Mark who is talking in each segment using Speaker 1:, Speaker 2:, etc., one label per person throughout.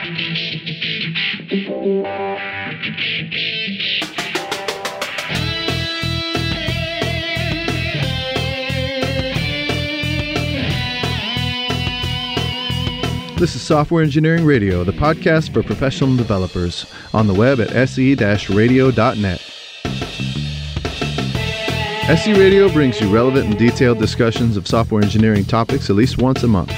Speaker 1: This is Software Engineering Radio, the podcast for professional developers, on the web at se-radio.net. SE Radio brings you relevant and detailed discussions of software engineering topics at least once a month.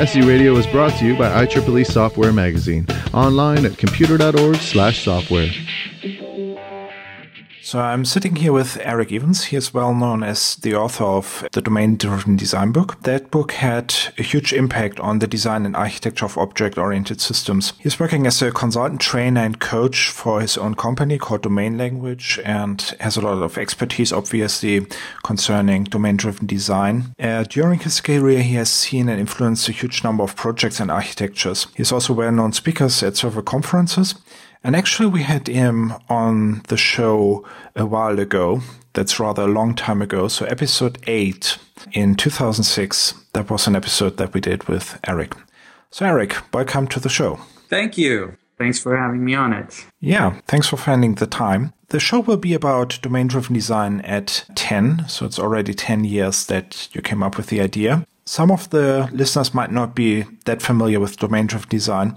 Speaker 1: SE Radio is brought to you by IEEE Software Magazine, online at computer.org/software.
Speaker 2: So I'm sitting here with Eric Evans. He is well known as the author of the Domain Driven Design book. That book had a huge impact on the design and architecture of object-oriented systems. He's working as a consultant, trainer, and coach for his own company called Domain Language and has a lot of expertise, obviously, concerning domain-driven design. Uh, during his career, he has seen and influenced a huge number of projects and architectures. He's also well-known speakers at several conferences. And actually, we had him on the show a while ago. That's rather a long time ago. So, episode 8 in 2006, that was an episode that we did with Eric. So, Eric, welcome to the show.
Speaker 3: Thank you. Thanks for having me on it.
Speaker 2: Yeah, thanks for finding the time. The show will be about domain driven design at 10. So, it's already 10 years that you came up with the idea. Some of the listeners might not be that familiar with domain driven design.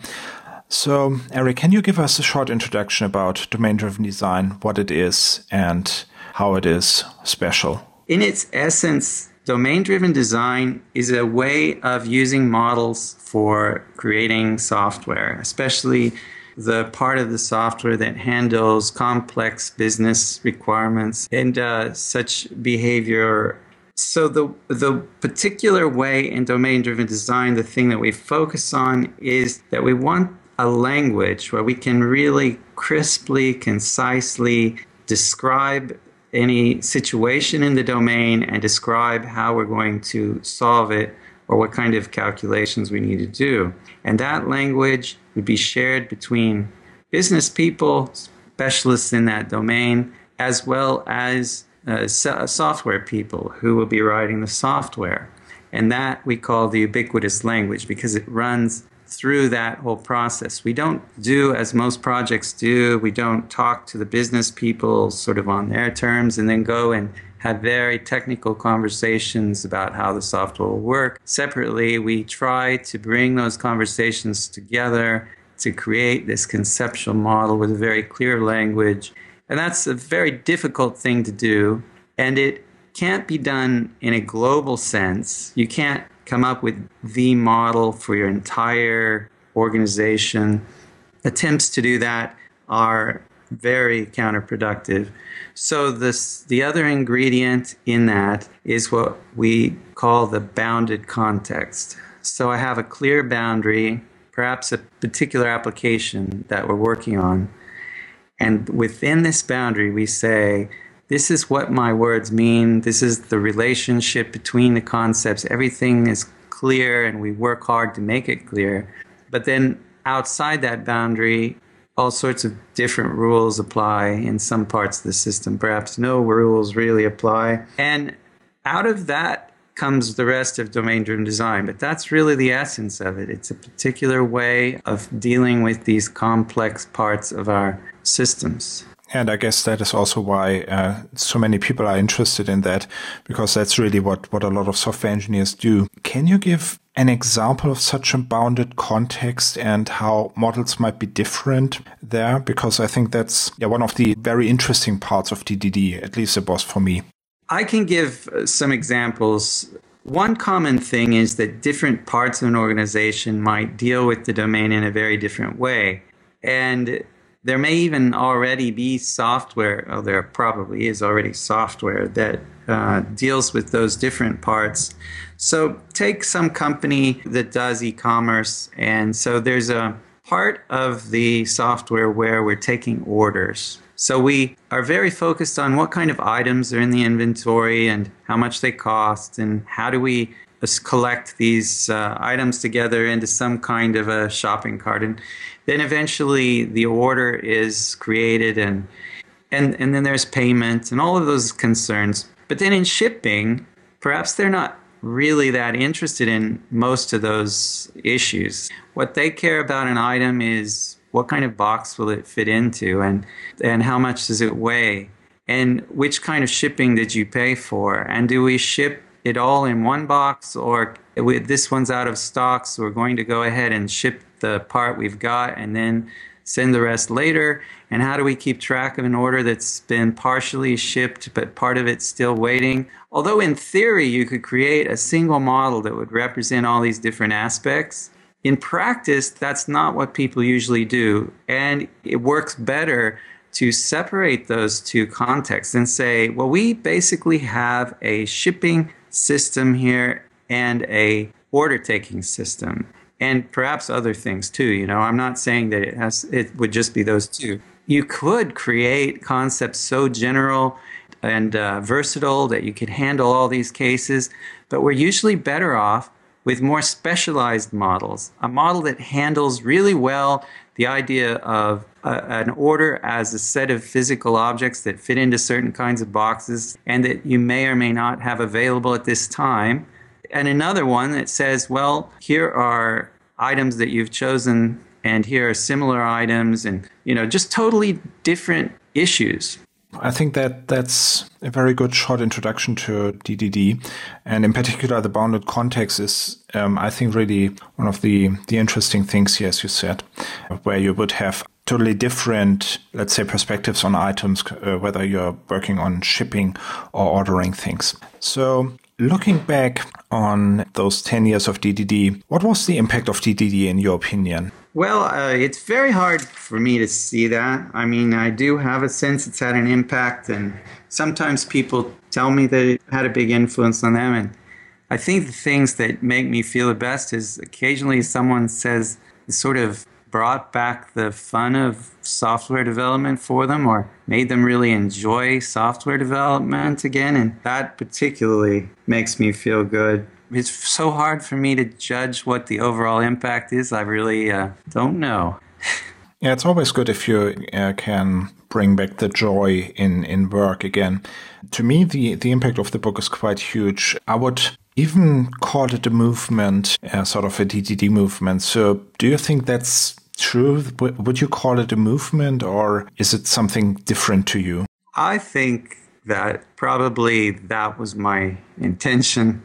Speaker 2: So, Eric, can you give us a short introduction about domain driven design, what it is, and how it is special?
Speaker 3: In its essence, domain driven design is a way of using models for creating software, especially the part of the software that handles complex business requirements and uh, such behavior so the the particular way in domain driven design, the thing that we focus on is that we want a language where we can really crisply, concisely describe any situation in the domain and describe how we're going to solve it or what kind of calculations we need to do. And that language would be shared between business people, specialists in that domain, as well as uh, software people who will be writing the software. And that we call the ubiquitous language because it runs through that whole process. We don't do as most projects do, we don't talk to the business people sort of on their terms and then go and have very technical conversations about how the software will work. Separately, we try to bring those conversations together to create this conceptual model with a very clear language. And that's a very difficult thing to do. And it can't be done in a global sense. You can't come up with the model for your entire organization. Attempts to do that are very counterproductive. So this the other ingredient in that is what we call the bounded context. So I have a clear boundary, perhaps a particular application that we're working on. And within this boundary we say this is what my words mean. This is the relationship between the concepts. Everything is clear and we work hard to make it clear. But then outside that boundary, all sorts of different rules apply in some parts of the system. Perhaps no rules really apply. And out of that comes the rest of domain driven design. But that's really the essence of it. It's a particular way of dealing with these complex parts of our systems.
Speaker 2: And I guess that is also why uh, so many people are interested in that, because that's really what, what a lot of software engineers do. Can you give an example of such a bounded context and how models might be different there? Because I think that's yeah, one of the very interesting parts of DDD, at least it was for me.
Speaker 3: I can give uh, some examples. One common thing is that different parts of an organization might deal with the domain in a very different way. And there may even already be software, oh, there probably is already software that uh, deals with those different parts. So take some company that does e commerce, and so there's a part of the software where we're taking orders. So we are very focused on what kind of items are in the inventory and how much they cost, and how do we collect these uh, items together into some kind of a shopping cart. And then eventually the order is created and and and then there's payment and all of those concerns. But then in shipping, perhaps they're not really that interested in most of those issues. What they care about an item is what kind of box will it fit into and and how much does it weigh and which kind of shipping did you pay for and do we ship it all in one box or this one's out of stock so we're going to go ahead and ship the part we've got and then send the rest later? And how do we keep track of an order that's been partially shipped but part of it's still waiting? Although in theory you could create a single model that would represent all these different aspects in practice, that's not what people usually do. And it works better to separate those two contexts and say, well, we basically have a shipping system here and a order taking system and perhaps other things too you know i'm not saying that it has it would just be those two you could create concepts so general and uh, versatile that you could handle all these cases but we're usually better off with more specialized models, a model that handles really well the idea of an order as a set of physical objects that fit into certain kinds of boxes and that you may or may not have available at this time. And another one that says, well, here are items that you've chosen and here are similar items and you know just totally different issues
Speaker 2: I think that that's a very good short introduction to DDD, and in particular, the bounded context is, um, I think, really one of the the interesting things here, as you said, where you would have totally different, let's say, perspectives on items, uh, whether you're working on shipping or ordering things. So, looking back on those 10 years of DDD, what was the impact of DDD in your opinion?
Speaker 3: Well, uh, it's very hard for me to see that. I mean, I do have a sense it's had an impact, and sometimes people tell me that it had a big influence on them. And I think the things that make me feel the best is occasionally someone says sort of brought back the fun of software development for them or made them really enjoy software development again. And that particularly makes me feel good it's so hard for me to judge what the overall impact is. I really uh, don't know.
Speaker 2: yeah, it's always good if you uh, can bring back the joy in, in work again. To me, the, the impact of the book is quite huge. I would even call it a movement, uh, sort of a DDD movement. So, do you think that's true? Would you call it a movement or is it something different to you?
Speaker 3: I think that probably that was my intention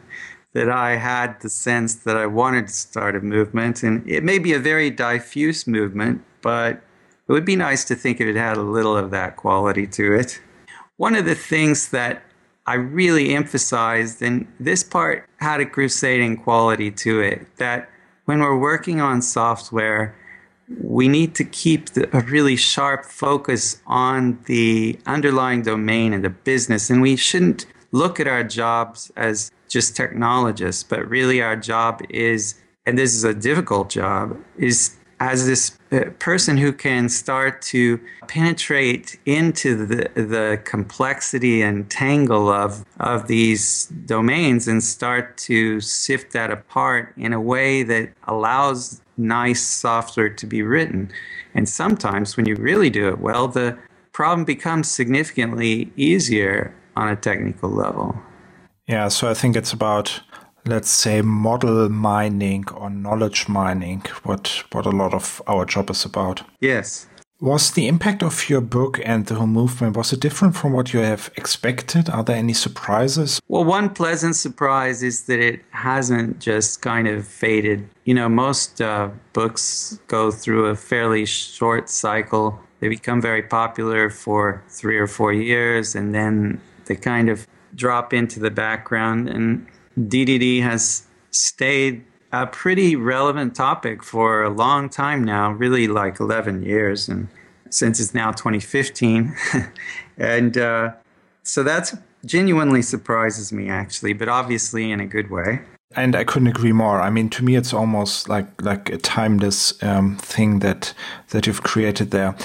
Speaker 3: that I had the sense that I wanted to start a movement. And it may be a very diffuse movement, but it would be nice to think it had a little of that quality to it. One of the things that I really emphasized, and this part had a crusading quality to it, that when we're working on software, we need to keep the, a really sharp focus on the underlying domain and the business. And we shouldn't look at our jobs as just technologists, but really our job is, and this is a difficult job, is as this uh, person who can start to penetrate into the, the complexity and tangle of, of these domains and start to sift that apart in a way that allows nice software to be written. And sometimes when you really do it well, the problem becomes significantly easier on a technical level.
Speaker 2: Yeah, so I think it's about let's say model mining or knowledge mining what what a lot of our job is about.
Speaker 3: Yes.
Speaker 2: Was the impact of your book and the whole movement was it different from what you have expected? Are there any surprises?
Speaker 3: Well, one pleasant surprise is that it hasn't just kind of faded. You know, most uh, books go through a fairly short cycle. They become very popular for three or four years, and then they kind of drop into the background. And DDD has stayed a pretty relevant topic for a long time now, really like 11 years, and since it's now 2015. and uh, so that's genuinely surprises me, actually, but obviously in a good way.
Speaker 2: And I couldn't agree more. I mean, to me, it's almost like like a timeless um, thing that that you've created there.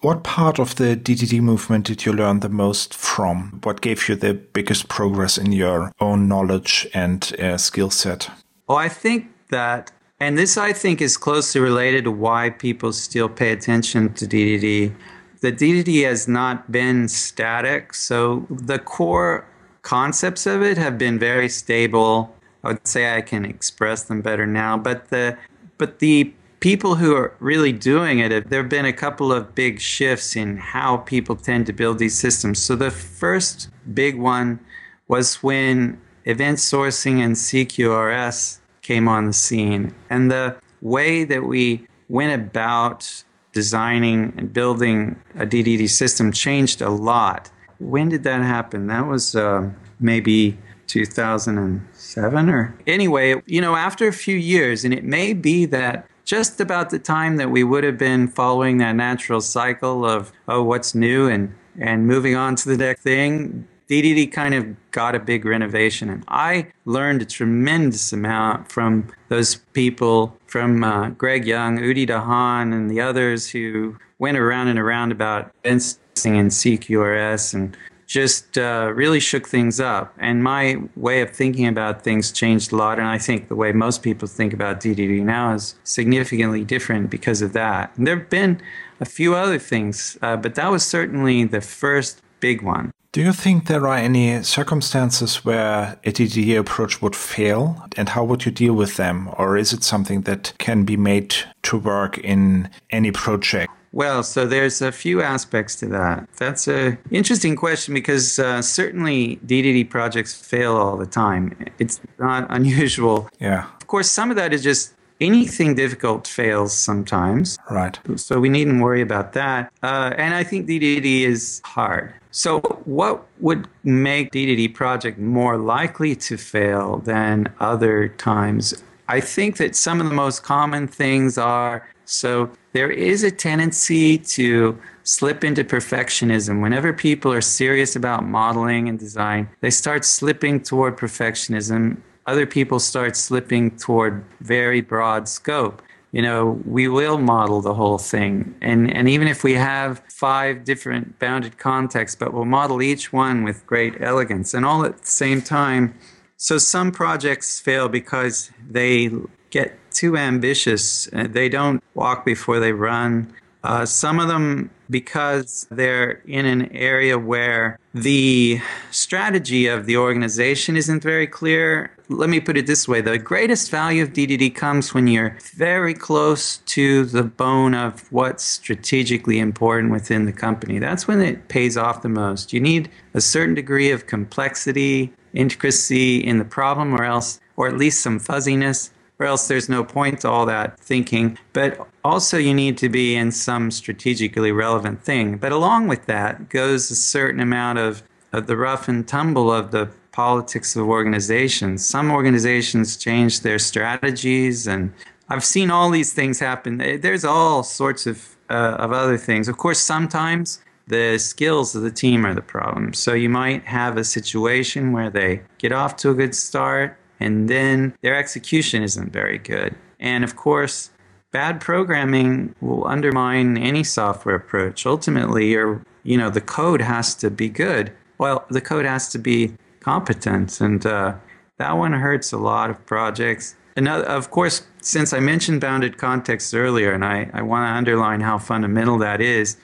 Speaker 2: What part of the DDD movement did you learn the most from? What gave you the biggest progress in your own knowledge and uh, skill set?
Speaker 3: Oh, I think that, and this I think is closely related to why people still pay attention to DDD. The DDD has not been static, so the core concepts of it have been very stable. I would say I can express them better now. But the but the people who are really doing it, there have been a couple of big shifts in how people tend to build these systems. So the first big one was when event sourcing and CQRS came on the scene, and the way that we went about designing and building a DDD system changed a lot. When did that happen? That was uh, maybe 2007 or anyway, you know, after a few years, and it may be that just about the time that we would have been following that natural cycle of, oh, what's new and, and moving on to the next thing, DDD kind of got a big renovation. And I learned a tremendous amount from those people, from uh, Greg Young, Udi Dahan, and the others who went around and around about event sourcing and CQRS and just uh, really shook things up. And my way of thinking about things changed a lot. And I think the way most people think about DDD now is significantly different because of that. And there have been a few other things, uh, but that was certainly the first big one.
Speaker 2: Do you think there are any circumstances where a DDD approach would fail? And how would you deal with them? Or is it something that can be made to work in any project?
Speaker 3: Well, so there's a few aspects to that. That's a interesting question because uh, certainly DDD projects fail all the time. It's not unusual.
Speaker 2: Yeah.
Speaker 3: Of course, some of that is just anything difficult fails sometimes.
Speaker 2: Right.
Speaker 3: So we needn't worry about that. Uh, and I think DDD is hard. So what would make DDD project more likely to fail than other times? I think that some of the most common things are so there is a tendency to slip into perfectionism. Whenever people are serious about modeling and design, they start slipping toward perfectionism. Other people start slipping toward very broad scope. You know, we will model the whole thing. And, and even if we have five different bounded contexts, but we'll model each one with great elegance and all at the same time. So some projects fail because they get too ambitious. Uh, they don't walk before they run. Uh, some of them, because they're in an area where the strategy of the organization isn't very clear. Let me put it this way the greatest value of DDD comes when you're very close to the bone of what's strategically important within the company. That's when it pays off the most. You need a certain degree of complexity, intricacy in the problem, or else, or at least some fuzziness or else there's no point to all that thinking. But also, you need to be in some strategically relevant thing. But along with that goes a certain amount of, of the rough and tumble of the politics of organizations. Some organizations change their strategies, and I've seen all these things happen. There's all sorts of, uh, of other things. Of course, sometimes the skills of the team are the problem. So you might have a situation where they get off to a good start, and then their execution isn't very good. And of course, bad programming will undermine any software approach. Ultimately, your you know the code has to be good. Well, the code has to be competent, and uh, that one hurts a lot of projects. Another, of course, since I mentioned bounded contexts earlier, and I, I want to underline how fundamental that is,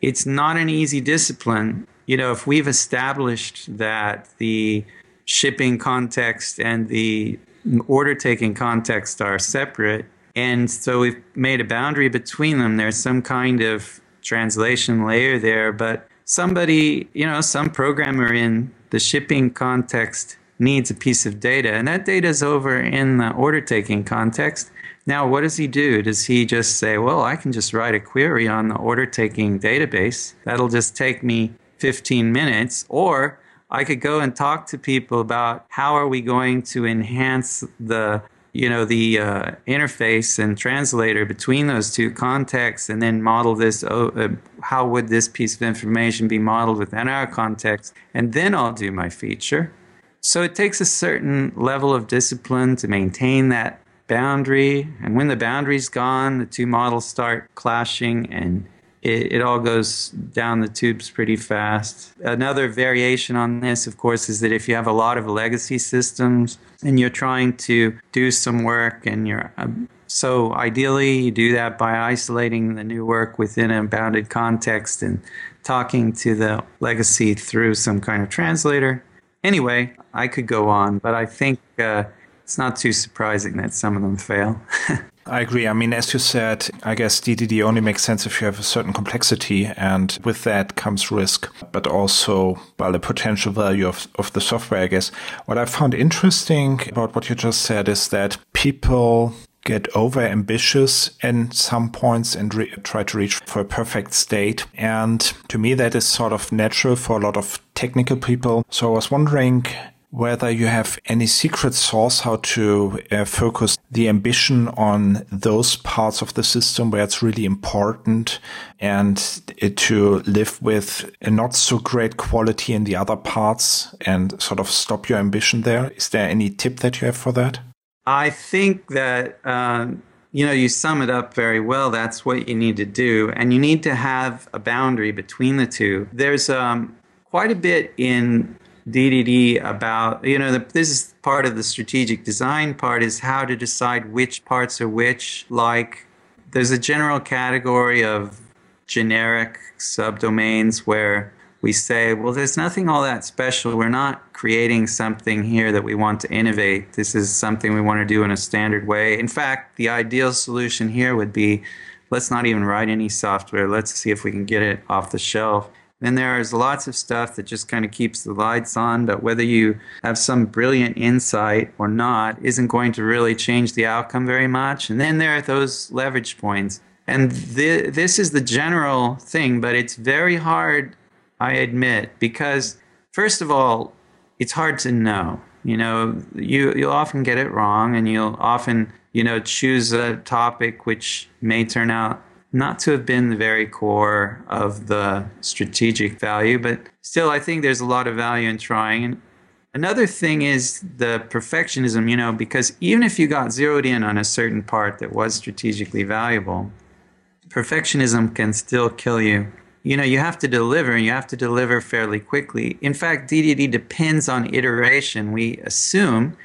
Speaker 3: it's not an easy discipline. You know, if we've established that the shipping context and the order taking context are separate. And so we've made a boundary between them. There's some kind of translation layer there, but somebody, you know, some programmer in the shipping context needs a piece of data, and that data is over in the order taking context. Now, what does he do? Does he just say, well, I can just write a query on the order taking database? That'll just take me 15 minutes. Or I could go and talk to people about how are we going to enhance the you know the uh, interface and translator between those two contexts and then model this oh, uh, how would this piece of information be modeled within our context? And then i'll do my feature. So it takes a certain level of discipline to maintain that boundary. And when the boundary's gone the two models start clashing and it, it, all goes down the tubes pretty fast. Another variation on this, of course, is that if you have a lot of legacy systems and you're trying to do some work and you're um, so ideally you do that by isolating the new work within a bounded context and talking to the legacy through some kind of translator. Anyway, I could go on, but I think uh, it's not too surprising that some of them fail.
Speaker 2: I agree. I mean, as you said, I guess DDD only makes sense if you have a certain complexity, and with that comes risk, but also, well, the potential value of, of the software, I guess. What I found interesting about what you just said is that people get over ambitious in some points and re- try to reach for a perfect state. And to me, that is sort of natural for a lot of technical people. So I was wondering whether you have any secret sauce how to uh, focus the ambition on those parts of the system where it's really important and to live with a not so great quality in the other parts and sort of stop your ambition there. Is there any tip that you have for that?
Speaker 3: I think that, um, you know, you sum it up very well. That's what you need to do. And you need to have a boundary between the two. There's um, quite a bit in DDD about, you know, the, this is part of the strategic design part is how to decide which parts are which. Like, there's a general category of generic subdomains where we say, well, there's nothing all that special. We're not creating something here that we want to innovate. This is something we want to do in a standard way. In fact, the ideal solution here would be let's not even write any software. Let's see if we can get it off the shelf. Then there's lots of stuff that just kind of keeps the lights on, but whether you have some brilliant insight or not isn't going to really change the outcome very much. And then there are those leverage points. And th- this is the general thing, but it's very hard I admit, because first of all, it's hard to know. You know, you you'll often get it wrong, and you'll often you know choose a topic which may turn out not to have been the very core of the strategic value, but still, I think there's a lot of value in trying. And another thing is the perfectionism. You know, because even if you got zeroed in on a certain part that was strategically valuable, perfectionism can still kill you you know you have to deliver and you have to deliver fairly quickly in fact ddd depends on iteration we assume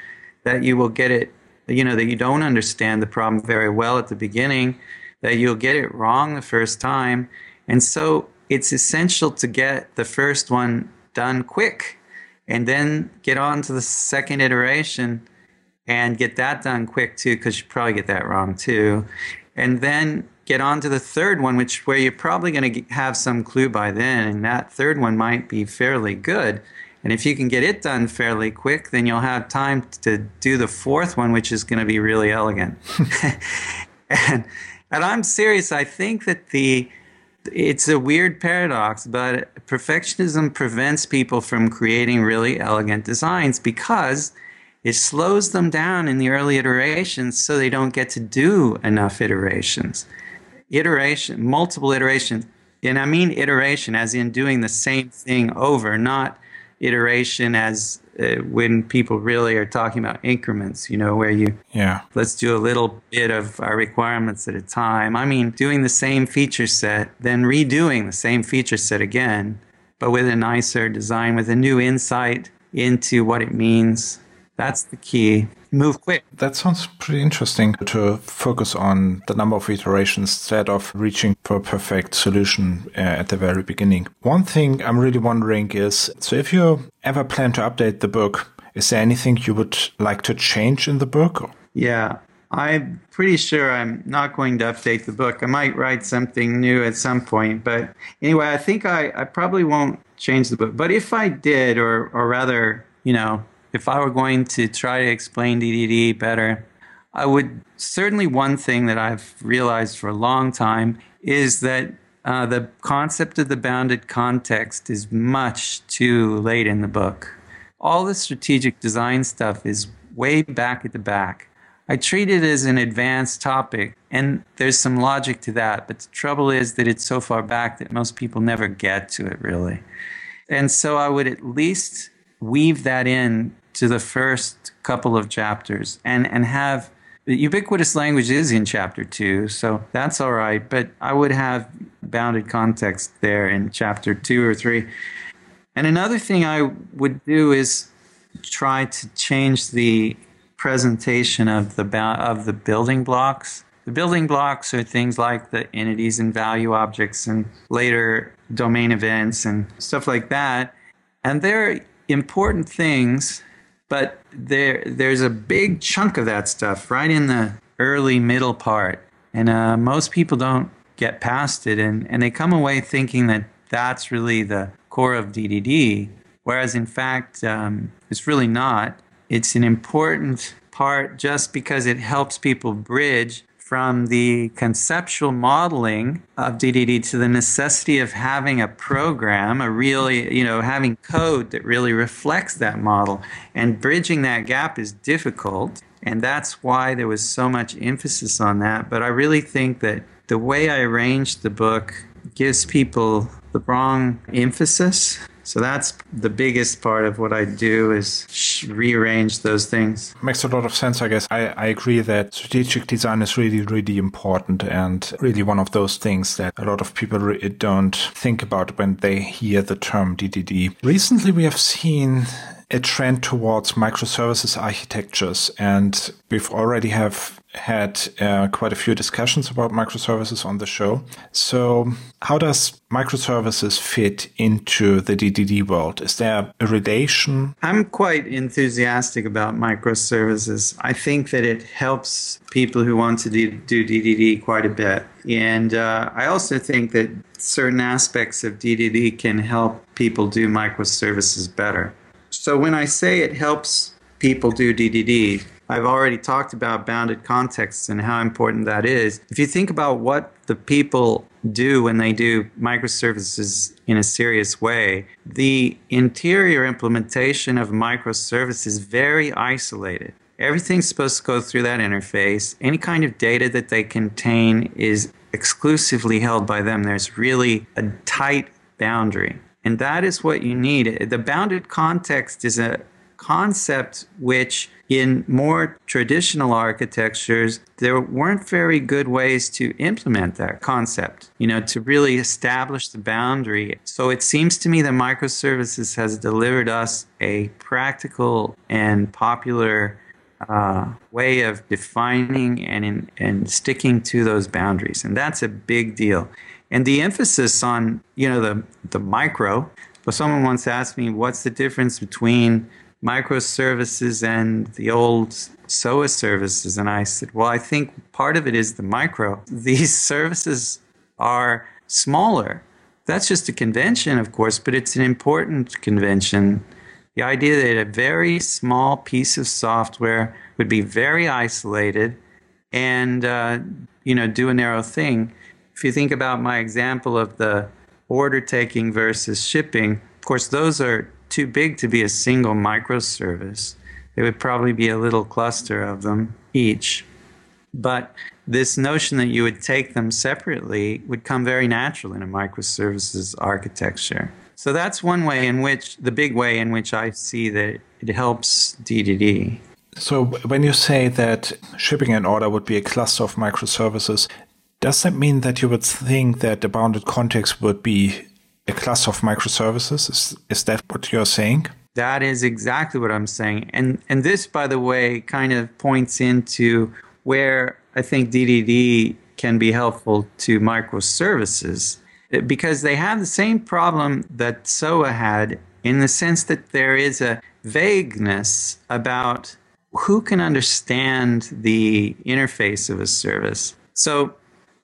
Speaker 3: that you will get it you know that you don't understand the problem very well at the beginning that you'll get it wrong the first time and so it's essential to get the first one done quick and then get on to the second iteration and get that done quick too because you probably get that wrong too and then get on to the third one, which where you're probably going to have some clue by then, and that third one might be fairly good. And if you can get it done fairly quick, then you'll have time to do the fourth one, which is going to be really elegant. and and I'm serious. I think that the it's a weird paradox, but perfectionism prevents people from creating really elegant designs because it slows them down in the early iterations so they don't get to do enough iterations iteration, multiple iterations. And I mean iteration as in doing the same thing over, not iteration as uh, when people really are talking about increments, you know, where you,
Speaker 2: yeah,
Speaker 3: let's do a little bit of our requirements at a time. I mean, doing the same feature set, then redoing the same feature set again, but with a nicer design, with a new insight into what it means. That's the key move quick.
Speaker 2: That sounds pretty interesting to focus on the number of iterations instead of reaching for a perfect solution uh, at the very beginning. One thing I'm really wondering is so if you ever plan to update the book, is there anything you would like to change in the book?
Speaker 3: Yeah, I'm pretty sure I'm not going to update the book. I might write something new at some point, but anyway, I think I, I probably won't change the book. But if I did, or or rather, you know, if I were going to try to explain DDD better, I would certainly one thing that I've realized for a long time is that uh, the concept of the bounded context is much too late in the book. All the strategic design stuff is way back at the back. I treat it as an advanced topic, and there's some logic to that, but the trouble is that it's so far back that most people never get to it really. And so I would at least weave that in to the first couple of chapters and, and have ubiquitous language is in chapter two, so that's all right. But I would have bounded context there in chapter two or three. And another thing I would do is try to change the presentation of the of the building blocks. The building blocks are things like the entities and value objects and later domain events and stuff like that. And they're important things But there, there's a big chunk of that stuff right in the early middle part. And uh, most people don't get past it. And, and they come away thinking that that's really the core of DDD. Whereas in fact, um, it's really not. It's an important part just because it helps people bridge from the conceptual modeling of DDD to the necessity of having a program, a really, you know, having code that really reflects that model. And bridging that gap is difficult. And that's why there was so much emphasis on that. But I really think that the way I arranged the book gives people the wrong emphasis so that's the biggest part of what I do is rearrange those things.
Speaker 2: Makes a lot of sense, I guess. I, I agree that strategic design is really, really important and really one of those things that a lot of people don't think about when they hear the term DDD. Recently, we have seen a trend towards microservices architectures, and we've already have had uh, quite a few discussions about microservices on the show. So, how does microservices fit into the DDD world? Is there a relation?
Speaker 3: I'm quite enthusiastic about microservices. I think that it helps people who want to do, do DDD quite a bit. And uh, I also think that certain aspects of DDD can help people do microservices better. So when I say it helps people do DDD, I've already talked about bounded contexts and how important that is. If you think about what the people do when they do microservices in a serious way, the interior implementation of microservices is very isolated. Everything's supposed to go through that interface. Any kind of data that they contain is exclusively held by them. There's really a tight boundary. And that is what you need. The bounded context is a concept which, in more traditional architectures, there weren't very good ways to implement that concept, you know, to really establish the boundary. So it seems to me that microservices has delivered us a practical and popular uh, way of defining and, in, and sticking to those boundaries. And that's a big deal and the emphasis on you know the the micro. But someone once asked me, "What's the difference between microservices and the old SOA services?" And I said, "Well, I think part of it is the micro. These services are smaller. That's just a convention, of course, but it's an important convention." The idea that a very small piece of software would be very isolated and uh, you know do a narrow thing if you think about my example of the order taking versus shipping, of course, those are too big to be a single microservice. There would probably be a little cluster of them each. But this notion that you would take them separately would come very natural in a microservices architecture. So that's one way in which, the big way in which I see that it helps DDD.
Speaker 2: So when you say that shipping an order would be a cluster of microservices, does that mean that you would think that the bounded context would be a class of microservices? Is, is that what you're saying?
Speaker 3: That is exactly what I'm saying. And and this by the way kind of points into where I think DDD can be helpful to microservices because they have the same problem that SOA had in the sense that there is a vagueness about who can understand the interface of a service. So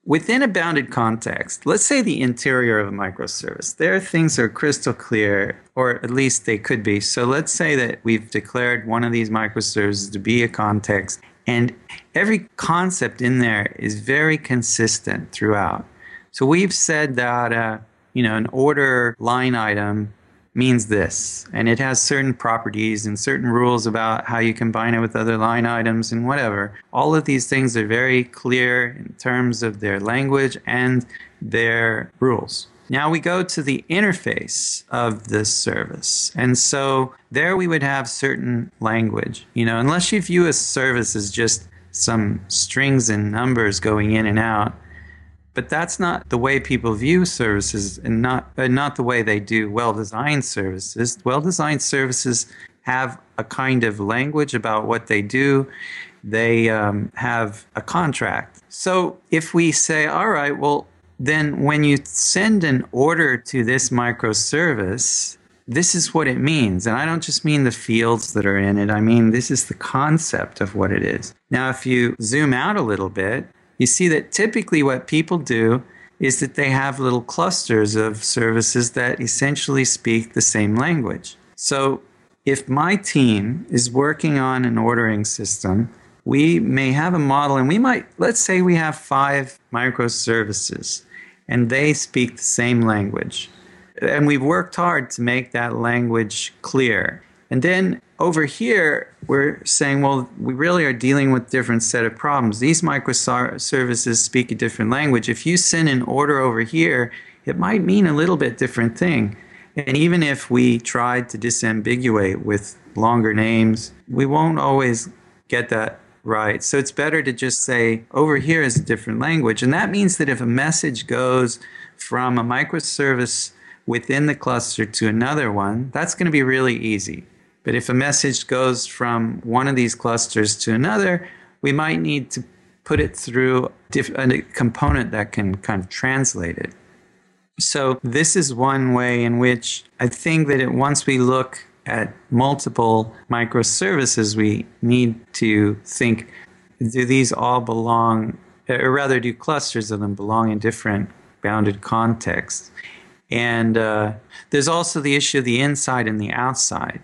Speaker 3: Within a bounded context, let's say the interior of a microservice, there things are crystal clear, or at least they could be. So let's say that we've declared one of these microservices to be a context, and every concept in there is very consistent throughout. So we've said that, uh, you know, an order line item means this, and it has certain properties and certain rules about how you combine it with other line items and whatever. All of these things are very clear in terms of their language and their rules. Now we go to the interface of this service. And so there we would have certain language. You know, unless you view a service as just some strings and numbers going in and out, but that's not the way people view services and not, not the way they do well designed services. Well designed services have a kind of language about what they do, they um, have a contract. So if we say, all right, well, then when you send an order to this microservice, this is what it means. And I don't just mean the fields that are in it, I mean, this is the concept of what it is. Now, if you zoom out a little bit, you see that typically what people do is that they have little clusters of services that essentially speak the same language. So if my team is working on an ordering system, we may have a model and we might, let's say we have five microservices and they speak the same language. And we've worked hard to make that language clear. And then over here, we're saying, well, we really are dealing with different set of problems. These microservices speak a different language. If you send an order over here, it might mean a little bit different thing. And even if we tried to disambiguate with longer names, we won't always get that right. So it's better to just say, over here is a different language. And that means that if a message goes from a microservice within the cluster to another one, that's going to be really easy. But if a message goes from one of these clusters to another, we might need to put it through a component that can kind of translate it. So this is one way in which I think that it, once we look at multiple microservices, we need to think, do these all belong, or rather do clusters of them belong in different bounded contexts? And uh, there's also the issue of the inside and the outside.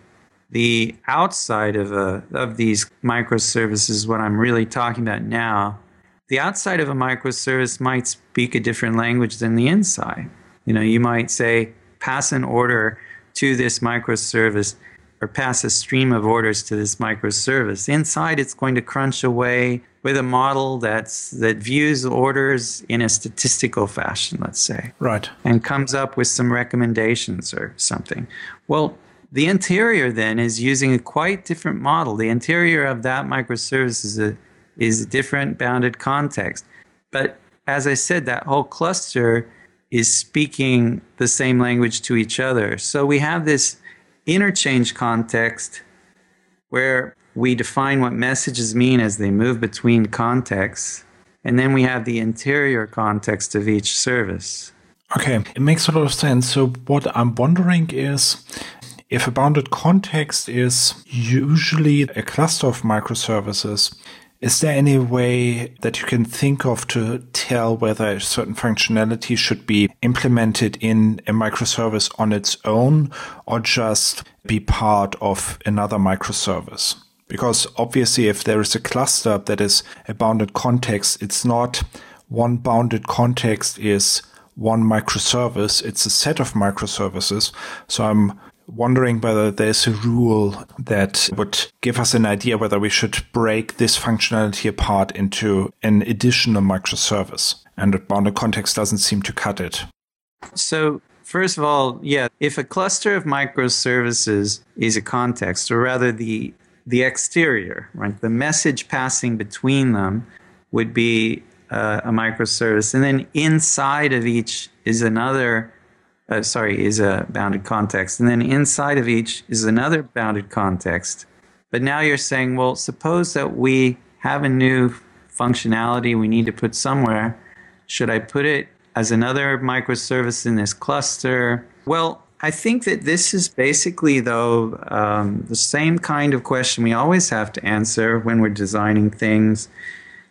Speaker 3: The outside of, a, of these microservices, what I'm really talking about now, the outside of a microservice might speak a different language than the inside. You know, you might say, pass an order to this microservice or pass a stream of orders to this microservice. Inside, it's going to crunch away with a model that's that views orders in a statistical fashion, let's say.
Speaker 2: Right.
Speaker 3: And comes up with some recommendations or something. Well, the interior then is using a quite different model. The interior of that microservice is a, is a different bounded context. But as I said, that whole cluster is speaking the same language to each other. So we have this interchange context where we define what messages mean as they move between contexts, and then we have the interior context of each service.
Speaker 2: Okay, it makes a lot of sense. So, what I'm wondering is if a bounded context is usually a cluster of microservices, is there any way that you can think of to tell whether a certain functionality should be implemented in a microservice on its own or just be part of another microservice? Because obviously, if there is a cluster that is a bounded context, it's not one bounded context is one microservice. It's a set of microservices. So I'm wondering whether there's a rule that would give us an idea whether we should break this functionality apart into an additional microservice. And bounded context doesn't seem to cut it.
Speaker 3: So, first of all, yeah, if a cluster of microservices is a context, or rather the the exterior, right, the message passing between them would be uh, a microservice, and then inside of each is another uh, sorry, is a bounded context. And then inside of each is another bounded context. But now you're saying, well, suppose that we have a new functionality we need to put somewhere. Should I put it as another microservice in this cluster? Well, I think that this is basically, though, um, the same kind of question we always have to answer when we're designing things.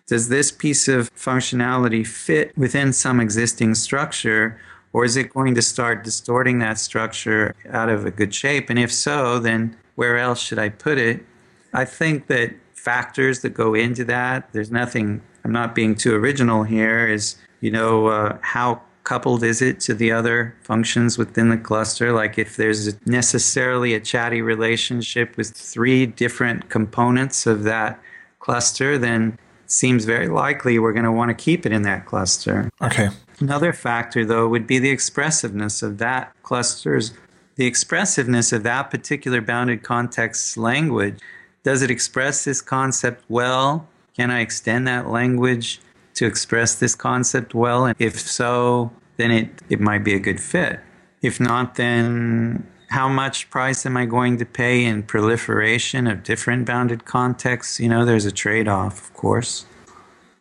Speaker 3: Does this piece of functionality fit within some existing structure? Or is it going to start distorting that structure out of a good shape? And if so, then where else should I put it? I think that factors that go into that, there's nothing, I'm not being too original here, is, you know, uh, how coupled is it to the other functions within the cluster? Like if there's necessarily a chatty relationship with three different components of that cluster, then seems very likely we're going to want to keep it in that cluster.
Speaker 2: Okay.
Speaker 3: Another factor, though, would be the expressiveness of that cluster's, the expressiveness of that particular bounded context language. Does it express this concept well? Can I extend that language to express this concept well? And if so, then it, it might be a good fit. If not, then how much price am I going to pay in proliferation of different bounded contexts? You know, there's a trade off, of course.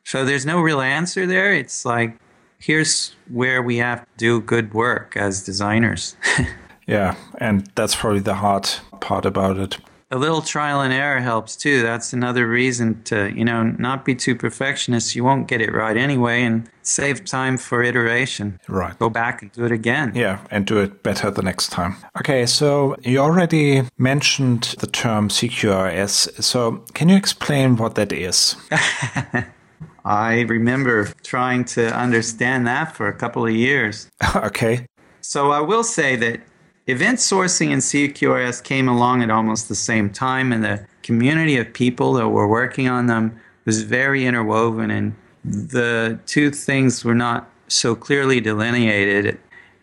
Speaker 3: So there's no real answer there. It's like here's where we have to do good work as designers.
Speaker 2: Yeah, and that's probably the hard part about it
Speaker 3: a little trial and error helps too. That's another reason to, you know, not be too perfectionist. You won't get it right anyway and save time for iteration.
Speaker 2: Right.
Speaker 3: Go back and do it again.
Speaker 2: Yeah, and do it better the next time. Okay, so you already mentioned the term CQRS. So can you explain what that is?
Speaker 3: I remember trying to understand that for a couple of years.
Speaker 2: okay.
Speaker 3: So I will say that Event sourcing and CQRS came along at almost the same time, and the community of people that were working on them was very interwoven, and the two things were not so clearly delineated,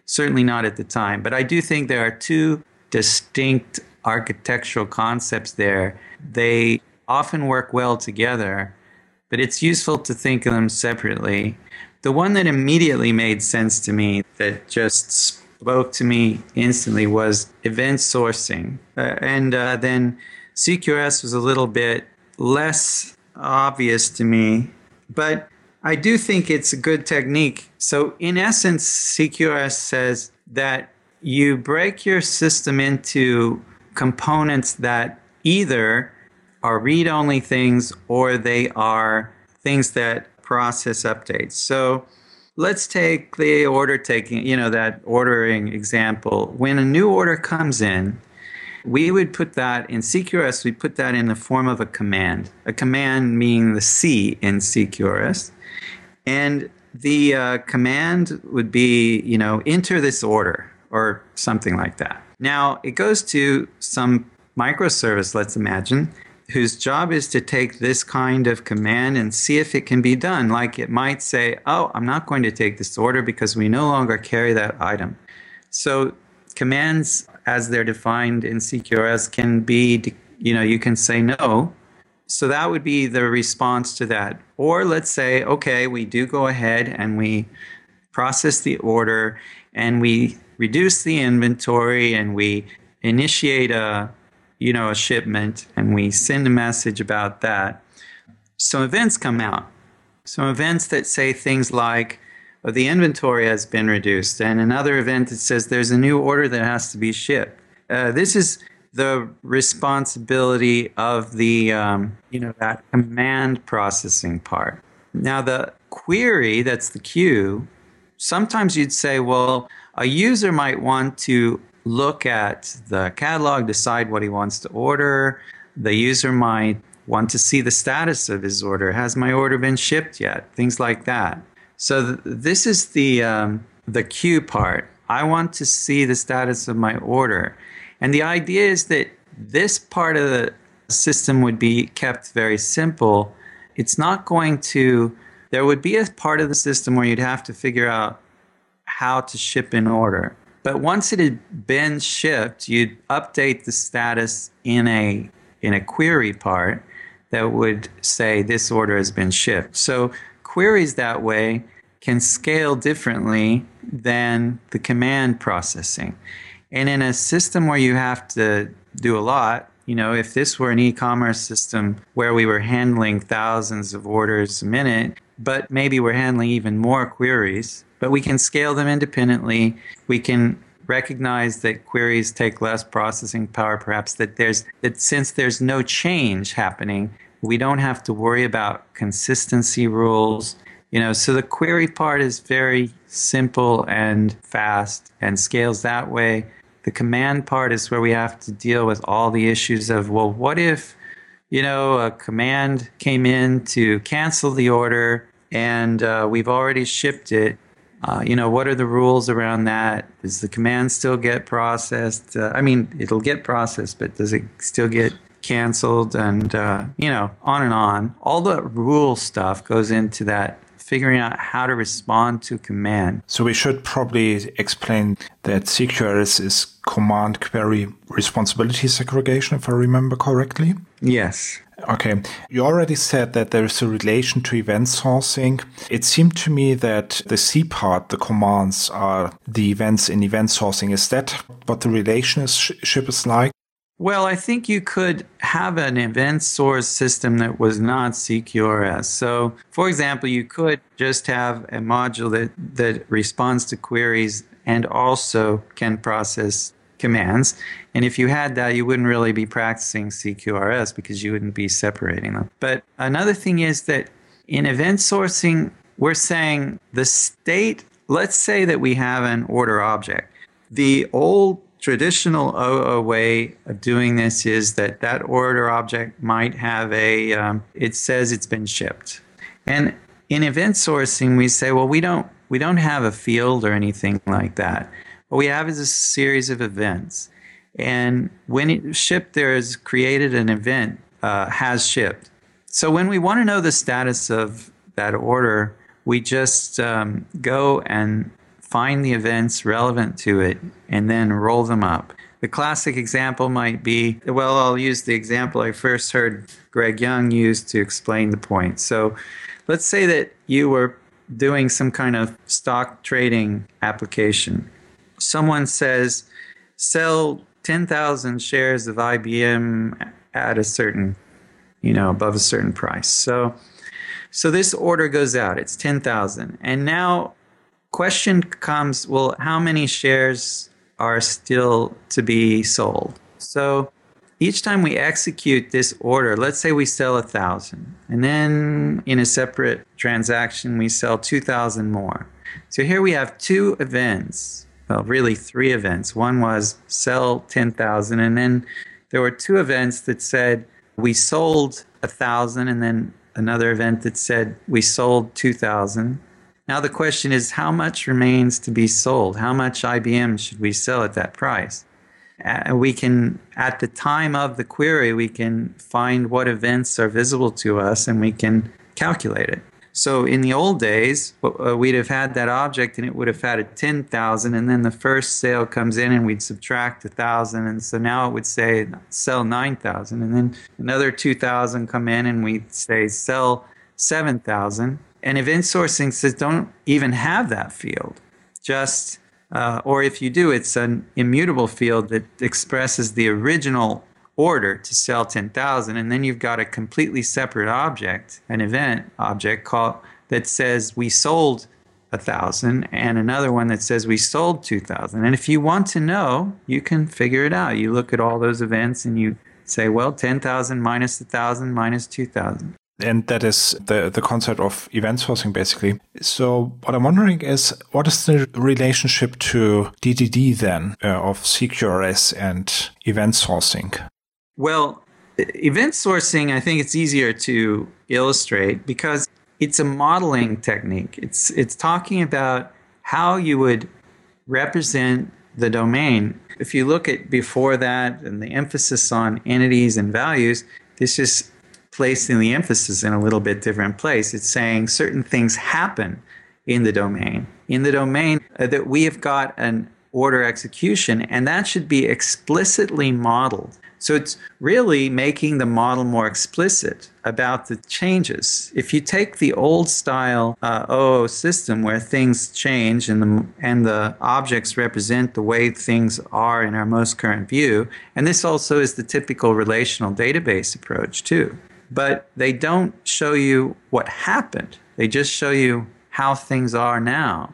Speaker 3: certainly not at the time. But I do think there are two distinct architectural concepts there. They often work well together, but it's useful to think of them separately. The one that immediately made sense to me that just spoke to me instantly was event sourcing. Uh, and uh, then CQRS was a little bit less obvious to me, but I do think it's a good technique. So, in essence, CQRS says that you break your system into components that either are read only things or they are things that process updates. So, let's take the order taking, you know, that ordering example. When a new order comes in, we would put that in CQRS, we put that in the form of a command. A command meaning the C in CQRS. And the uh, command would be, you know, enter this order or something like that. Now, it goes to some microservice, let's imagine, whose job is to take this kind of command and see if it can be done. Like it might say, oh, I'm not going to take this order because we no longer carry that item. So commands as they're defined in CQRS can be, you know, you can say no. So that would be the response to that. Or let's say, okay, we do go ahead and we process the order and we reduce the inventory and we initiate a you know, a shipment and we send a message about that, some events come out. Some events that say things like, oh, the inventory has been reduced, and another event that says there's a new order that has to be shipped. Uh, this is the responsibility of the, um, you know, that command processing part. Now, the query, that's the Q, sometimes you'd say, well, a user might want to look at the catalog, decide what he wants to order. The user might want to see the status of his order. Has my order been shipped yet? Things like that. So th- this is the um, the Q part. I want to see the status of my order, and the idea is that this part of the system would be kept very simple. It's not going to. There would be a part of the system where you'd have to figure out how to ship an order. But once it had been shipped, you'd update the status in a in a query part that would say this order has been shipped. So queries that way can scale differently than the command processing. And in a system where you have to do a lot, you know, if this were an e commerce system where we were handling thousands of orders a minute, but maybe we're handling even more queries, but we can scale them independently. We can recognize that queries take less processing power, perhaps that there's that since there's no change happening, we don't have to worry about consistency rules. You know, so the query part is very simple and fast and scales that way. The command part is where we have to deal with all the issues of, well, what if, you know, a command came in to cancel the order and uh, we've already shipped it uh, you know, what are the rules around that? Does the command still get processed? Uh, I mean, it'll get processed, but does it still get canceled? And, uh, you know, on and on. All the rule stuff goes into that figuring out how to respond to command.
Speaker 2: So we should probably explain that CQRS is command query responsibility segregation, if I remember correctly.
Speaker 3: Yes.
Speaker 2: Okay. You already said that there is a relation to event sourcing. It seemed to me that the C part, the commands, are the events in event sourcing. Is that what the relationship is like?
Speaker 3: Well, I think you could have an event source system that was not CQRS. So, for example, you could just have a module that, that responds to queries and also can process commands. And if you had that, you wouldn't really be practicing CQRS because you wouldn't be separating them. But another thing is that in event sourcing, we're saying the state, let's say that we have an order object. The old traditional OO way of doing this is that that order object might have a, um, it says it's been shipped. And in event sourcing, we say, well, we don't, we don't have a field or anything like that. What we have is a series of events. And when it shipped, there is created an event, uh, has shipped. So when we want to know the status of that order, we just um, go and find the events relevant to it, and then roll them up. The classic example might be well, I'll use the example I first heard Greg Young use to explain the point. So let's say that you were doing some kind of stock trading application. Someone says, sell 10,000 shares of IBM at a certain, you know, above a certain price. So, so this order goes out. It's 10,000. And now question comes well, how many shares are still to be sold? So each time we execute this order, let's say we sell a thousand, and then in a separate transaction we sell 2,000 more. So here we have two events, well, really three events. One was sell 10,000, and then there were two events that said we sold a thousand, and then another event that said we sold 2,000. Now the question is how much remains to be sold? How much IBM should we sell at that price? Uh, we can, at the time of the query, we can find what events are visible to us and we can calculate it. So in the old days, uh, we'd have had that object and it would have had a 10,000 and then the first sale comes in and we'd subtract a 1,000 and so now it would say sell 9,000 and then another 2,000 come in and we'd say sell 7,000 and event sourcing says don't even have that field. Just, uh, or if you do, it's an immutable field that expresses the original order to sell 10,000. And then you've got a completely separate object, an event object called that says we sold a thousand and another one that says we sold 2000 and if you want to know you can figure it out you look at all those events and you say well 10000 minus 1000 minus 2000
Speaker 2: and that is the, the concept of event sourcing basically. So what I'm wondering is what is the relationship to DDD then uh, of CQRS and event sourcing?
Speaker 3: Well, event sourcing, I think it's easier to illustrate because it's a modeling technique. It's it's talking about how you would represent the domain. If you look at before that and the emphasis on entities and values, this is placing the emphasis in a little bit different place. It's saying certain things happen in the domain. In the domain uh, that we have got an order execution, and that should be explicitly modeled. So it's really making the model more explicit about the changes. If you take the old style uh, OO system where things change and the, and the objects represent the way things are in our most current view, and this also is the typical relational database approach too but they don't show you what happened. They just show you how things are now.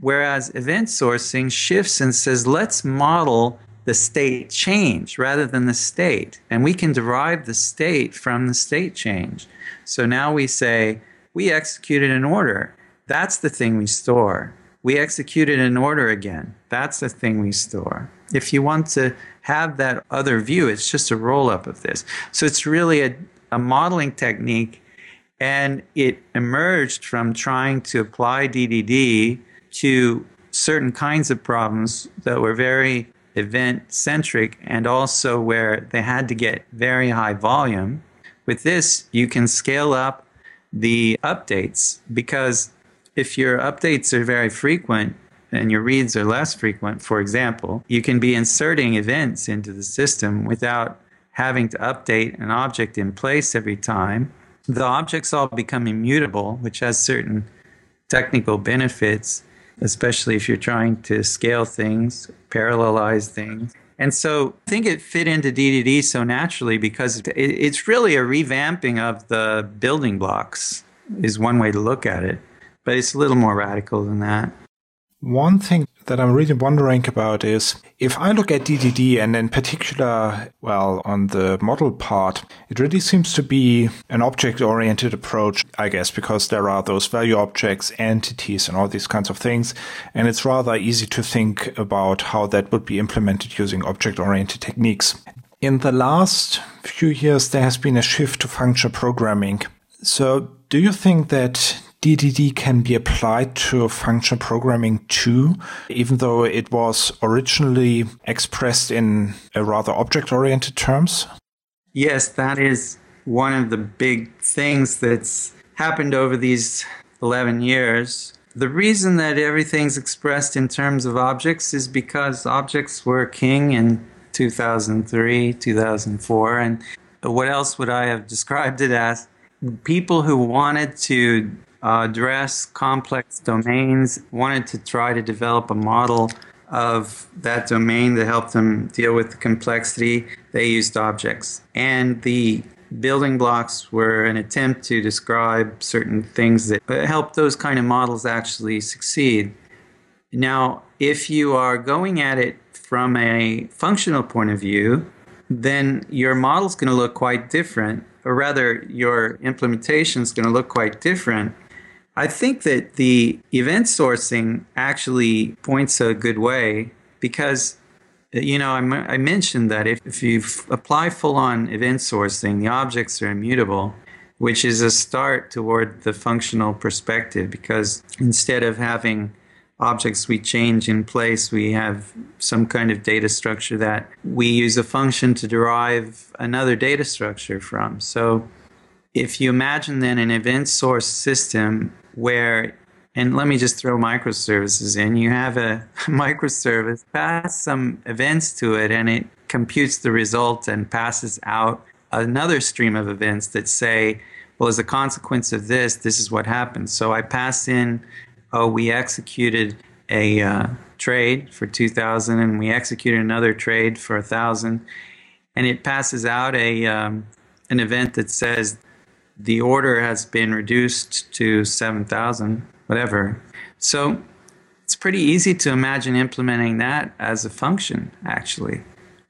Speaker 3: Whereas event sourcing shifts and says, let's model the state change rather than the state. And we can derive the state from the state change. So now we say, we executed an order. That's the thing we store. We executed an order again. That's the thing we store. If you want to have that other view, it's just a roll up of this. So it's really a, a modeling technique, and it emerged from trying to apply DDD to certain kinds of problems that were very event centric and also where they had to get very high volume. With this, you can scale up the updates because if your updates are very frequent and your reads are less frequent, for example, you can be inserting events into the system without having to update an object in place every time. The objects all become immutable, which has certain technical benefits, especially if you're trying to scale things, parallelize things. And so I think it fit into DDD so naturally because it's really a revamping of the building blocks, is one way to look at it. But it's a little more radical than that.
Speaker 2: One thing that I'm really wondering about is if I look at DDD and in particular, well, on the model part, it really seems to be an object oriented approach, I guess, because there are those value objects, entities, and all these kinds of things. And it's rather easy to think about how that would be implemented using object oriented techniques. In the last few years, there has been a shift to functional programming. So do you think that DDD can be applied to functional programming too, even though it was originally expressed in a rather object oriented terms?
Speaker 3: Yes, that is one of the big things that's happened over these 11 years. The reason that everything's expressed in terms of objects is because objects were king in 2003, 2004. And what else would I have described it as? People who wanted to uh, address complex domains, wanted to try to develop a model of that domain to help them deal with the complexity, they used objects. And the building blocks were an attempt to describe certain things that help those kind of models actually succeed. Now, if you are going at it from a functional point of view, then your model is going to look quite different, or rather, your implementation is going to look quite different I think that the event sourcing actually points a good way because, uh, you know, I, mentioned that if, if you apply full on event sourcing, the objects are immutable, which is a start toward the functional perspective because instead of having objects we change in place, we have some kind of data structure that we use a function to derive another data structure from. So if you imagine then an event source system where and let me just throw microservices in. You have a microservice, pass some events to it, and it computes the result and passes out another stream of events that say, well, as a consequence of this, this is what happens. So I pass in, oh, we executed a uh, trade for 2000 and we executed another trade for 1000 and it passes out a um, an event that says the order has been reduced to 7,000, whatever. So it's pretty easy to imagine implementing that as a function, actually.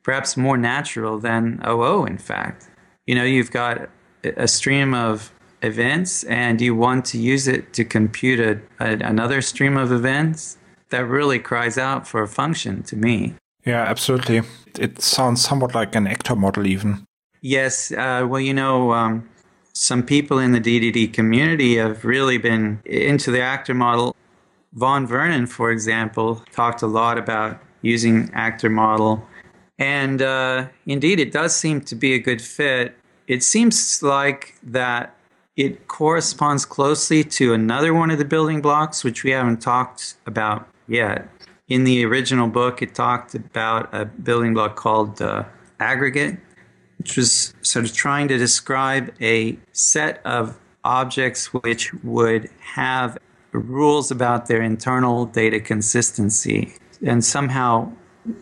Speaker 3: Perhaps more natural than OO, in fact. You know, you've got a stream of events and you want to use it to compute a, a, another stream of events. That really cries out for a function to me.
Speaker 2: Yeah, absolutely. It sounds somewhat like an actor model, even.
Speaker 3: Yes. Uh, well, you know, um, some people in the DDD community have really been into the actor model. Vaughn Vernon, for example, talked a lot about using actor model. And uh, indeed, it does seem to be a good fit. It seems like that it corresponds closely to another one of the building blocks, which we haven't talked about yet. In the original book, it talked about a building block called uh, aggregate, which was sort of trying to describe a set of objects which would have rules about their internal data consistency and somehow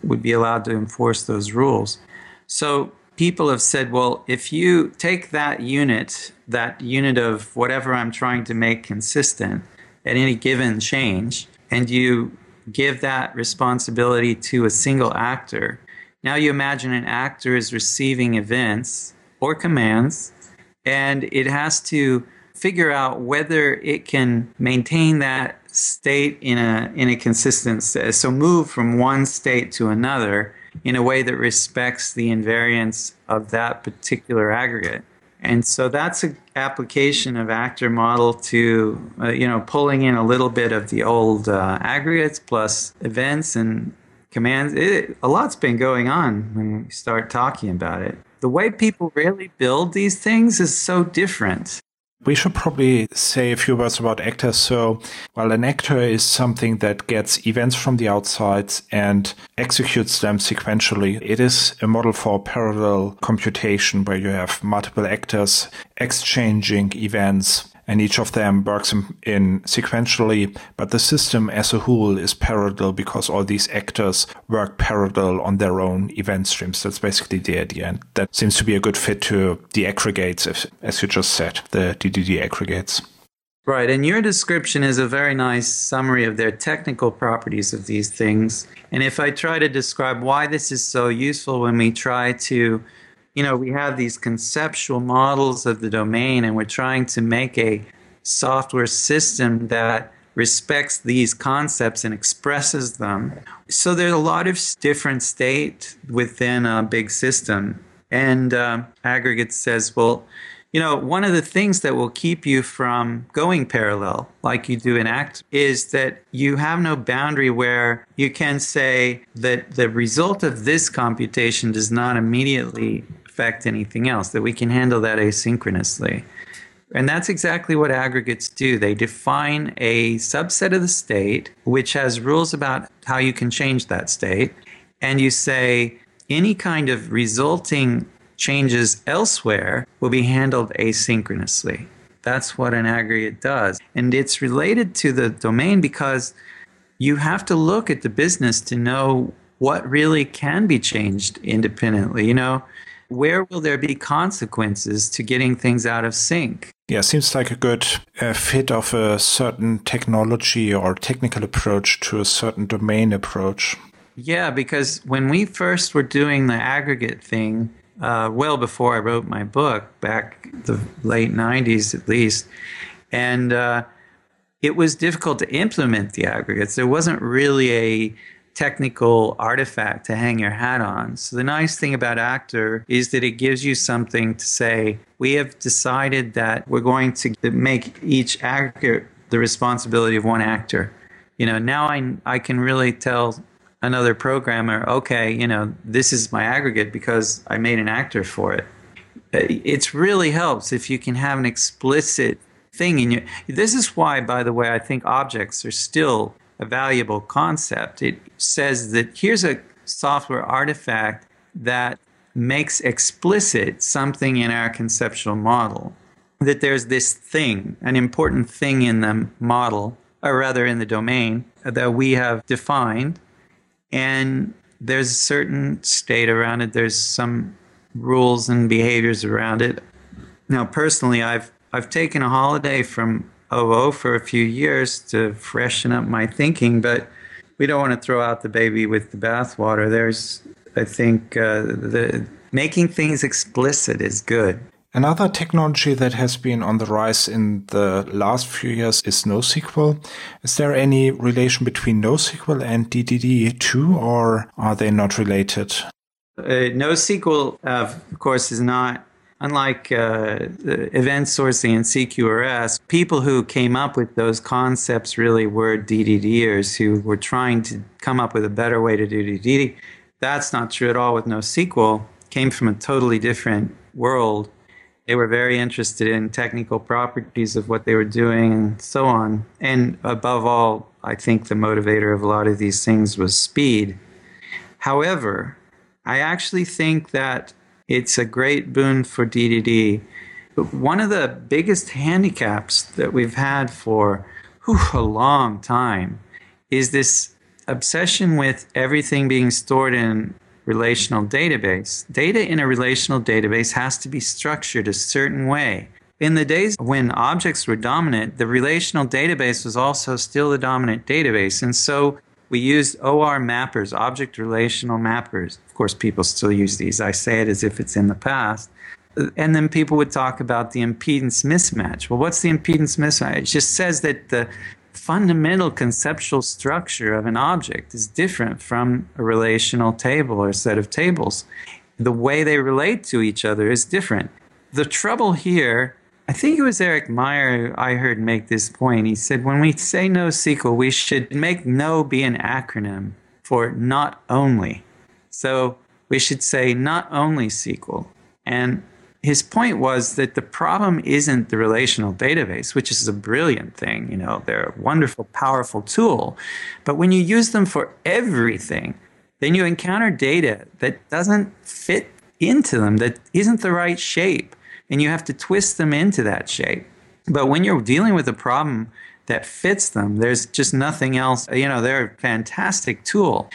Speaker 3: would be allowed to enforce those rules. So people have said, well, if you take that unit, that unit of whatever I'm trying to make consistent at any given change, and you give that responsibility to a single actor, now you imagine an actor is receiving events or commands, and it has to figure out whether it can maintain that state in a in a consistent state. so move from one state to another in a way that respects the invariants of that particular aggregate and so that's an application of actor model to uh, you know pulling in a little bit of the old uh, aggregates plus events and commands. It, a lot's been going on when we start talking about it. The way people really build these things is so different.
Speaker 2: We should probably say a few words about actors. So, well, an actor is something that gets events from the outside and executes them sequentially. It is a model for parallel computation where you have multiple actors exchanging events and each of them works in, in, sequentially, but the system as a whole is parallel because all these actors work parallel on their own event streams. That's basically the idea. And that seems to be a good fit to the aggregates, as you just said, the DDD aggregates.
Speaker 3: Right, and your description is a very nice summary of their technical properties of these things. And if I try to describe why this is so useful when we try to, you know, we have these conceptual models of the domain and we're trying to make a software system that respects these concepts and expresses them. So there's a lot of different state within a big system. And uh, Aggregate says, well, you know, one of the things that will keep you from going parallel, like you do in Akka, is that you have no boundary where you can say that the result of this computation does not immediately affect anything else, that we can handle that asynchronously. And that's exactly what aggregates do. They define a subset of the state, which has rules about how you can change that state. And you say any kind of resulting changes elsewhere will be handled asynchronously. That's what an aggregate does. And it's related to the domain because you have to look at the business to know what really can be changed independently. You know, where will there be consequences to getting things out of sync?
Speaker 2: Yeah, seems like a good uh, fit of a certain technology or technical approach to a certain domain approach.
Speaker 3: Yeah, because when we first were doing the aggregate thing, uh, well before I wrote my book, back the late 90s at least. And uh, it was difficult to implement the aggregates. There wasn't really a technical artifact to hang your hat on. So the nice thing about Actor is that it gives you something to say, we have decided that we're going to make each actor the responsibility of one actor. You know, now I, I can really tell another programmer, okay, you know, this is my aggregate because I made an actor for it. It really helps if you can have an explicit thing in your. This is why, by the way, I think objects are still a valuable concept. It says that here's a software artifact that makes explicit something in our conceptual model. That there's this thing, an important thing in the model, or rather in the domain, that we have defined and there's a certain state around it. There's some rules and behaviors around it. Now, personally, I've I've taken a holiday from OO for a few years to freshen up my thinking, but we don't want to throw out the baby with the bathwater. There's, I think, uh, the making things explicit is good.
Speaker 2: Another technology that has been on the rise in the last few years is NoSQL. Is there any relation between NoSQL and DDD too or are they not related?
Speaker 3: Uh, NoSQL, uh, of course, is not unlike uh, event sourcing and CQRS, people who came up with those concepts really were DDDers who were trying to come up with a better way to do DDD. That's not true at all with NoSQL. Came from a totally different world they were very interested in technical properties of what they were doing and so on. And above all, I think the motivator of a lot of these things was speed. However, I actually think that it's a great boon for DDD. But one of the biggest handicaps that we've had for whew, a long time is this obsession with everything being stored in relational database. Data in a relational database has to be structured a certain way. In the days when objects were dominant, the relational database was also still the dominant database. And so we used OR mappers, object relational mappers. Of course, people still use these. I say it as if it's in the past. And then people would talk about the impedance mismatch. Well, what's the impedance mismatch? It just says that the fundamental conceptual structure of an object is different from a relational table or set of tables. The way they relate to each other is different. The trouble here, I think it was Erik Meijer I heard make this point. He said, when we say NoSQL, we should make no be an acronym for not only. So we should say not only SQL. And his point was that the problem isn't the relational database, which is a brilliant thing. You know, they're a wonderful, powerful tool. But when you use them for everything, then you encounter data that doesn't fit into them, that isn't the right shape, and you have to twist them into that shape. But when you're dealing with a problem that fits them, there's just nothing else. You know, they're a fantastic tool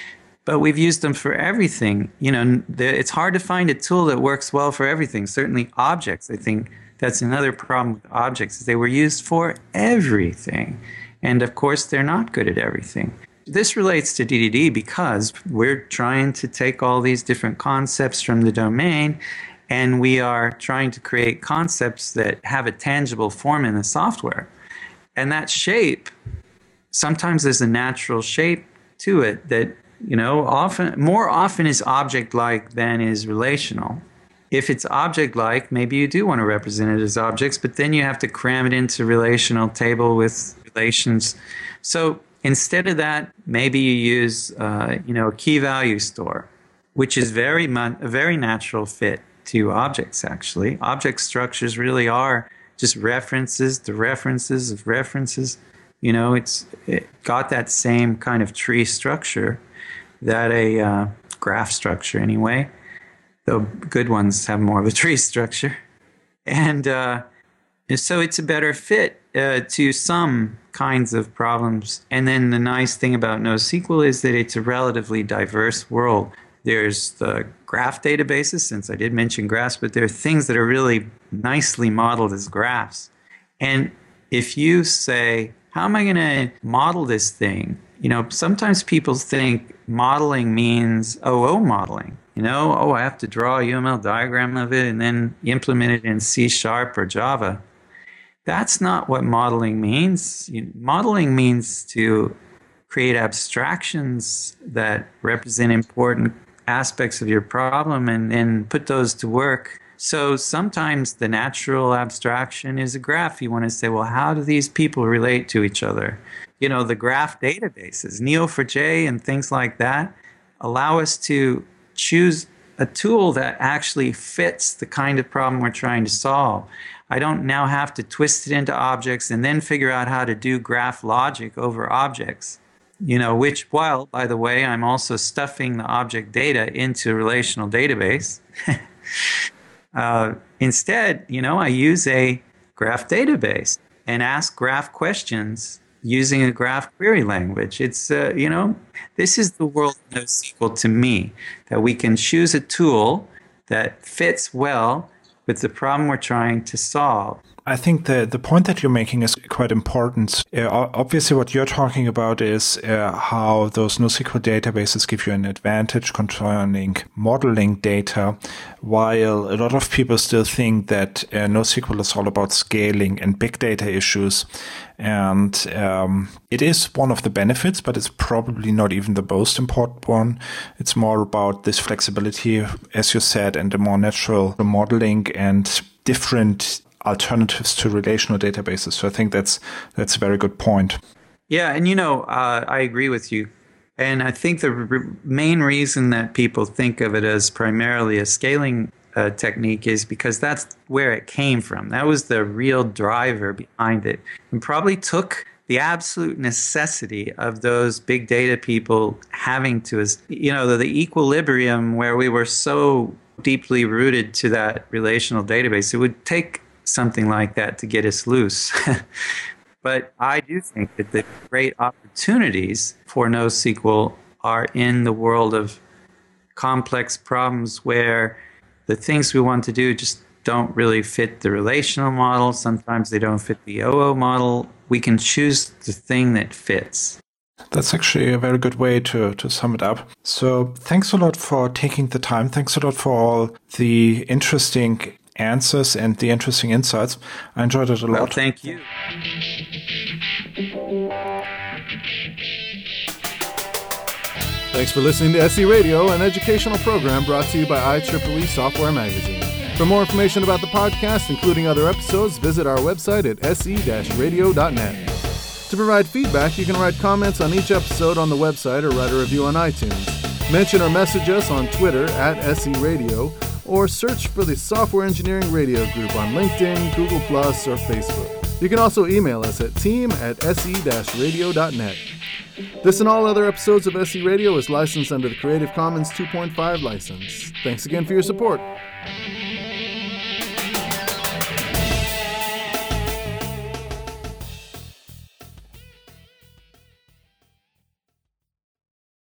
Speaker 3: but we've used them for everything. You know, it's hard to find a tool that works well for everything. Certainly, objects, I think, That's another problem with objects. Is they were used for everything. And of course, they're not good at everything. This relates to DDD because we're trying to take all these different concepts from the domain and we are trying to create concepts that have a tangible form in the software. And that shape, sometimes there's a natural shape to it that, you know, often more often is object like than is relational. If it's object like, maybe you do want to represent it as objects, but then you have to cram it into relational table with relations. So instead of that, maybe you use, uh, you know, a key value store, which is very a very natural fit to objects, actually. Object structures really are just references to references of references. You know, it's it got that same kind of tree structure that a uh, graph structure, anyway. Though good ones have more of a tree structure. And uh, so it's a better fit uh, to some kinds of problems. And then the nice thing about NoSQL is that it's a relatively diverse world. There's the graph databases, since I did mention graphs, but there are things that are really nicely modeled as graphs. And if you say, how am I going to model this thing? You know, sometimes people think modeling means OO modeling. You know, oh, I have to draw a UML diagram of it and then implement it in C sharp or Java. That's not what modeling means. Modeling means to create abstractions that represent important aspects of your problem and, and put those to work. So sometimes the natural abstraction is a graph. You want to say, well, how do these people relate to each other? You know, the graph databases, Neo4j and things like that, allow us to choose a tool that actually fits the kind of problem we're trying to solve. I don't now have to twist it into objects and then figure out how to do graph logic over objects you know, which while, by the way, I'm also stuffing the object data into relational database. uh, instead, you know, I use a graph database and ask graph questions using a graph query language. It's, uh, you know, this is the world of NoSQL to me, that we can choose a tool that fits well with the problem we're trying to solve.
Speaker 2: I think the, the point that you're making is quite important. Uh, obviously, what you're talking about is uh, how those NoSQL databases give you an advantage concerning modeling data, while a lot of people still think that uh, NoSQL is all about scaling and big data issues. And um, it is one of the benefits, but it's probably not even the most important one. It's more about this flexibility, as you said, and the more natural modeling and different alternatives to relational databases. So I think that's that's a very good point.
Speaker 3: Yeah, and you know, uh, I agree with you. And I think the re- main reason that people think of it as primarily a scaling uh, technique is because that's where it came from. That was the real driver behind it, and probably took the absolute necessity of those big data people having to, you know, the, the equilibrium where we were so deeply rooted to that relational database. It would take something like that to get us loose. but I do think that the great opportunities for NoSQL are in the world of complex problems where the things we want to do just don't really fit the relational model. Sometimes they don't fit the OO model. We can choose the thing that fits.
Speaker 2: That's actually a very good way to, to sum it up. So, thanks a lot for taking the time. Thanks a lot for all the interesting answers and the interesting insights. I enjoyed it a
Speaker 3: well,
Speaker 2: lot.
Speaker 3: Thank you.
Speaker 1: Thanks for listening to SE Radio, an educational program brought to you by IEEE Software Magazine. For more information about the podcast, including other episodes, visit our website at se-radio.net. To provide feedback, you can write comments on each episode on the website or write a review on iTunes. Mention or message us on Twitter at SE Radio or search for the Software Engineering Radio Group on LinkedIn, Google, or Facebook. You can also email us at team at se-radio.net. This and all other episodes of SE Radio is licensed under the Creative Commons 2.5 license. Thanks again for your support.